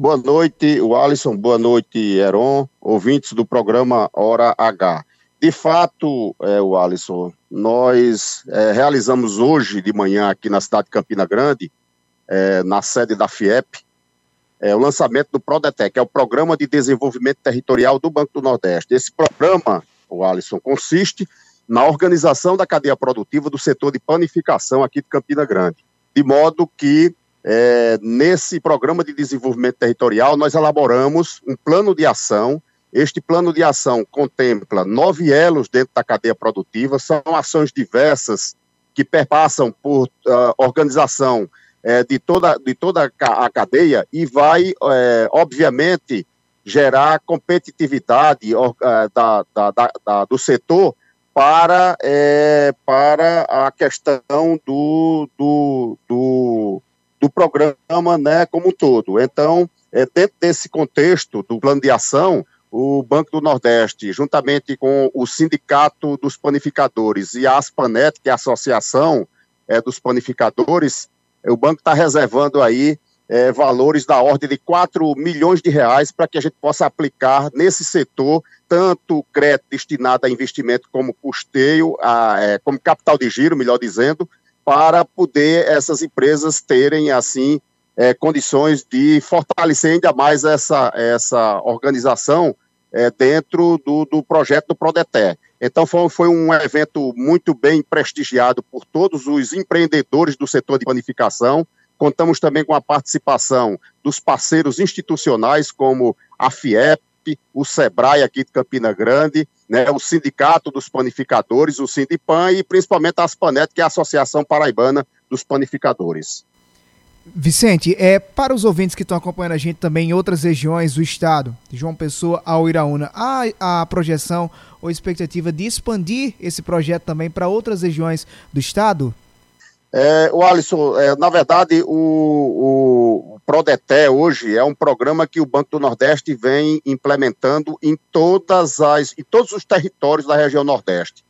Boa noite, Alisson. Boa noite, Heron, ouvintes do programa Hora H. De fato, é, o Alisson, nós é, realizamos hoje de manhã aqui na cidade de Campina Grande, é, na sede da FIEP, é, o lançamento do PRODETEC, que é o Programa de Desenvolvimento Territorial do Banco do Nordeste. Esse programa, o Alisson, consiste na organização da cadeia produtiva do setor de panificação aqui de Campina Grande, de modo que é, nesse programa de desenvolvimento territorial, nós elaboramos um plano de ação. Este plano de ação contempla nove elos dentro da cadeia produtiva, são ações diversas que perpassam por uh, organização é, de, toda, de toda a cadeia e vai, é, obviamente, gerar competitividade uh, da, da, da, do setor para, é, para a questão do, do, programa né, como um todo. Então, é, dentro desse contexto do plano de ação, o Banco do Nordeste, juntamente com o Sindicato dos Panificadores e a Aspanet, que é a Associação é, dos Panificadores, o banco está reservando aí é, valores da ordem de 4 milhões de reais para que a gente possa aplicar nesse setor tanto crédito destinado a investimento como custeio, a, é, como capital de giro, melhor dizendo, para poder essas empresas terem, assim, é, condições de fortalecer ainda mais essa, essa organização é, dentro do, do projeto do Prodeté. Então, foi, foi um evento muito bem prestigiado por todos os empreendedores do setor de panificação. Contamos também com a participação dos parceiros institucionais, como a FIEP, o SEBRAE aqui de Campina Grande, né, o Sindicato dos Panificadores, o Sindipan e principalmente a Aspanet, que é a Associação Paraibana dos Panificadores. Vicente, é para os ouvintes que estão acompanhando a gente também em outras regiões do estado, de João Pessoa ao Iraúna, há a projeção ou expectativa de expandir esse projeto também para outras regiões do estado? É, o Alisson, é, na verdade, o, o Prodeté hoje é um programa que o Banco do Nordeste vem implementando em todas as, em todos os territórios da região Nordeste.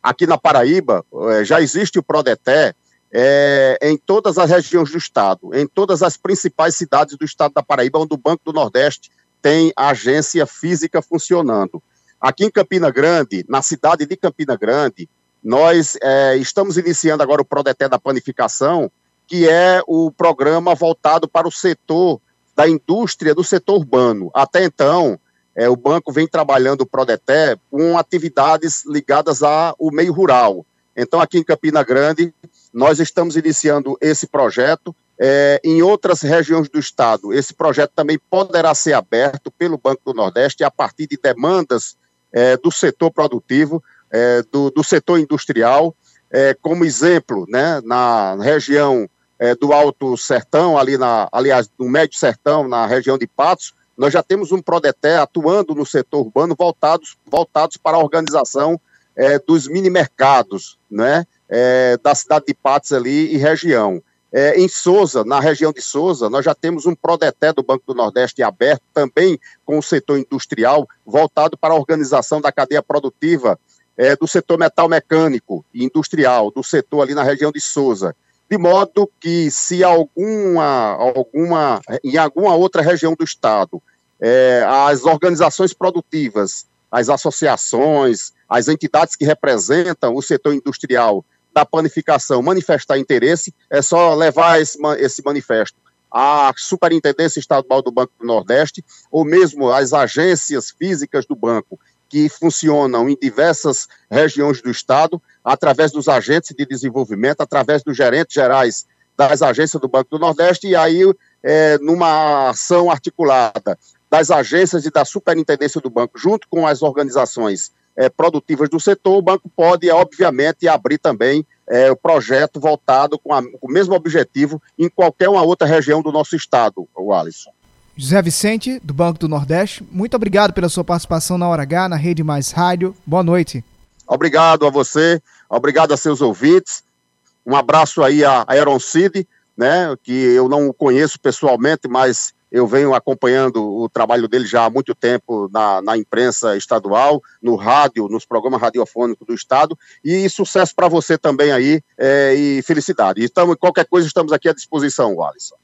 Aqui na Paraíba é, já existe o Prodeté é, em todas as regiões do estado, em todas as principais cidades do estado da Paraíba, onde o Banco do Nordeste tem agência física funcionando. Aqui em Campina Grande, na cidade de Campina Grande, nós é, estamos iniciando agora o Prodeté da Panificação, que é o programa voltado para o setor da indústria do setor urbano. Até então, é, o banco vem trabalhando o Prodeté com atividades ligadas ao meio rural. Então, aqui em Campina Grande, nós estamos iniciando esse projeto. É, em outras regiões do estado, esse projeto também poderá ser aberto pelo Banco do Nordeste a partir de demandas é, do setor produtivo é, do, do, setor industrial, é, como exemplo, né, na região é, do Alto Sertão, ali na, aliás, do Médio Sertão, na região de Patos, nós já temos um Prodeté atuando no setor urbano voltados, voltados para a organização é, dos mini mercados, né, é, da cidade de Patos ali e região. É, em Souza, na região de Souza, nós já temos um Prodeté do Banco do Nordeste aberto, também com o setor industrial, voltado para a organização da cadeia produtiva é, do setor metal mecânico e industrial, do setor ali na região de Souza. De modo que, se alguma, alguma, em alguma outra região do Estado, é, as organizações produtivas, as associações, as entidades que representam o setor industrial da panificação manifestar interesse, é só levar esse, esse manifesto à Superintendência Estadual do Banco do Nordeste, ou mesmo às agências físicas do banco que funcionam em diversas regiões do Estado, através dos agentes de desenvolvimento, através dos gerentes gerais das agências do Banco do Nordeste, e aí, é, numa ação articulada das agências e da superintendência do banco, junto com as organizações é, produtivas do setor, o banco pode, obviamente, abrir também é, o projeto voltado com, a, com o mesmo objetivo em qualquer uma outra região do nosso estado, o Alisson. José Vicente, do Banco do Nordeste, muito obrigado pela sua participação na Hora H, na Rede Mais Rádio. Boa noite. Obrigado a você, obrigado a seus ouvintes. Um abraço aí a Aaron Cid, né, que eu não conheço pessoalmente, mas eu venho acompanhando o trabalho dele já há muito tempo na, na imprensa estadual, no rádio, nos programas radiofônicos do Estado, e sucesso para você também aí, é, e felicidade. Então, qualquer coisa, estamos aqui à disposição, Alisson.